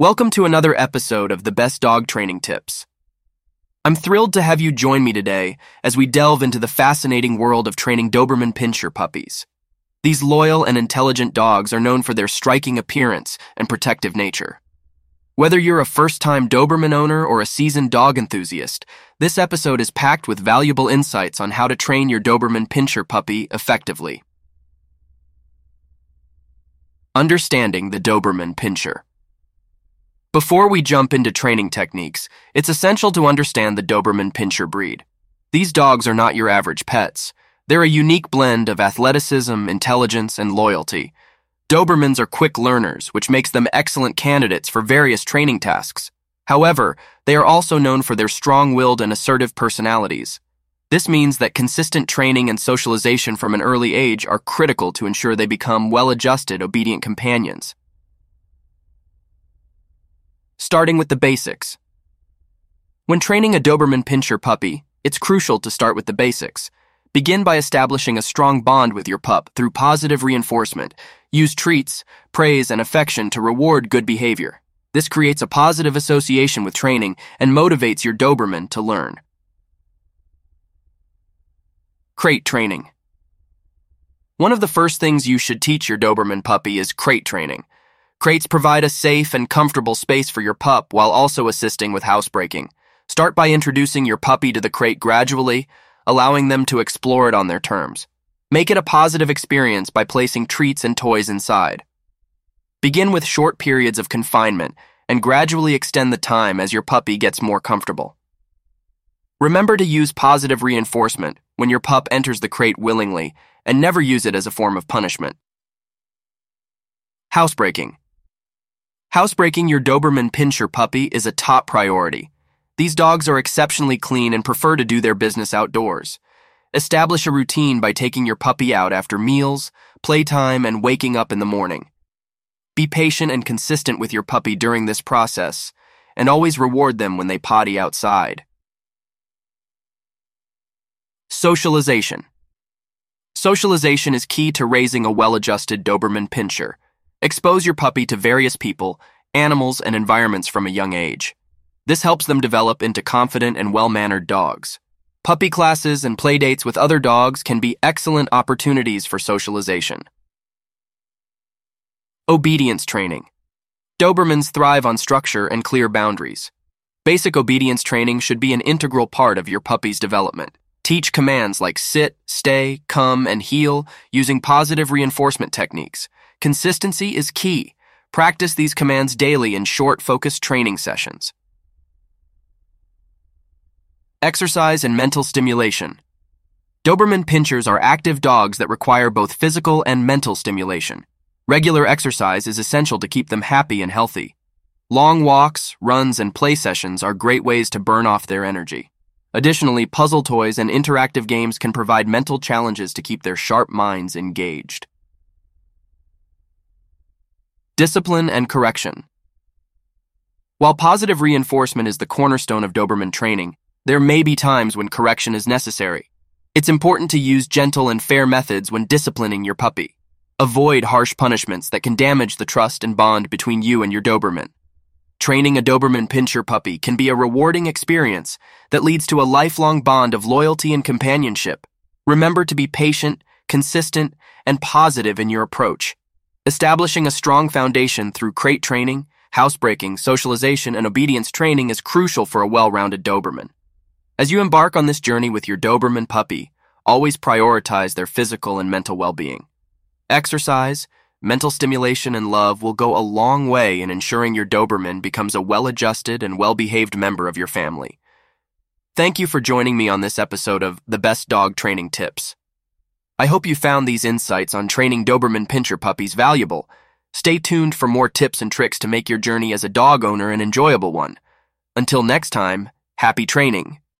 Welcome to another episode of the Best Dog Training Tips. I'm thrilled to have you join me today as we delve into the fascinating world of training Doberman Pinscher puppies. These loyal and intelligent dogs are known for their striking appearance and protective nature. Whether you're a first time Doberman owner or a seasoned dog enthusiast, this episode is packed with valuable insights on how to train your Doberman Pinscher puppy effectively. Understanding the Doberman Pinscher. Before we jump into training techniques, it's essential to understand the Doberman Pinscher breed. These dogs are not your average pets. They're a unique blend of athleticism, intelligence, and loyalty. Dobermans are quick learners, which makes them excellent candidates for various training tasks. However, they are also known for their strong willed and assertive personalities. This means that consistent training and socialization from an early age are critical to ensure they become well adjusted, obedient companions. Starting with the basics. When training a Doberman Pinscher puppy, it's crucial to start with the basics. Begin by establishing a strong bond with your pup through positive reinforcement. Use treats, praise, and affection to reward good behavior. This creates a positive association with training and motivates your Doberman to learn. Crate training. One of the first things you should teach your Doberman puppy is crate training. Crates provide a safe and comfortable space for your pup while also assisting with housebreaking. Start by introducing your puppy to the crate gradually, allowing them to explore it on their terms. Make it a positive experience by placing treats and toys inside. Begin with short periods of confinement and gradually extend the time as your puppy gets more comfortable. Remember to use positive reinforcement when your pup enters the crate willingly and never use it as a form of punishment. Housebreaking. Housebreaking your Doberman Pinscher puppy is a top priority. These dogs are exceptionally clean and prefer to do their business outdoors. Establish a routine by taking your puppy out after meals, playtime, and waking up in the morning. Be patient and consistent with your puppy during this process, and always reward them when they potty outside. Socialization. Socialization is key to raising a well adjusted Doberman Pinscher. Expose your puppy to various people, animals, and environments from a young age. This helps them develop into confident and well mannered dogs. Puppy classes and playdates with other dogs can be excellent opportunities for socialization. Obedience training. Dobermans thrive on structure and clear boundaries. Basic obedience training should be an integral part of your puppy's development. Teach commands like sit, stay, come, and heel using positive reinforcement techniques. Consistency is key. Practice these commands daily in short, focused training sessions. Exercise and mental stimulation. Doberman Pinschers are active dogs that require both physical and mental stimulation. Regular exercise is essential to keep them happy and healthy. Long walks, runs, and play sessions are great ways to burn off their energy. Additionally, puzzle toys and interactive games can provide mental challenges to keep their sharp minds engaged. Discipline and correction. While positive reinforcement is the cornerstone of Doberman training, there may be times when correction is necessary. It's important to use gentle and fair methods when disciplining your puppy. Avoid harsh punishments that can damage the trust and bond between you and your Doberman. Training a Doberman Pinscher puppy can be a rewarding experience that leads to a lifelong bond of loyalty and companionship. Remember to be patient, consistent, and positive in your approach. Establishing a strong foundation through crate training, housebreaking, socialization, and obedience training is crucial for a well-rounded Doberman. As you embark on this journey with your Doberman puppy, always prioritize their physical and mental well-being. Exercise, mental stimulation, and love will go a long way in ensuring your Doberman becomes a well adjusted and well behaved member of your family. Thank you for joining me on this episode of The Best Dog Training Tips. I hope you found these insights on training Doberman Pinscher puppies valuable. Stay tuned for more tips and tricks to make your journey as a dog owner an enjoyable one. Until next time, happy training.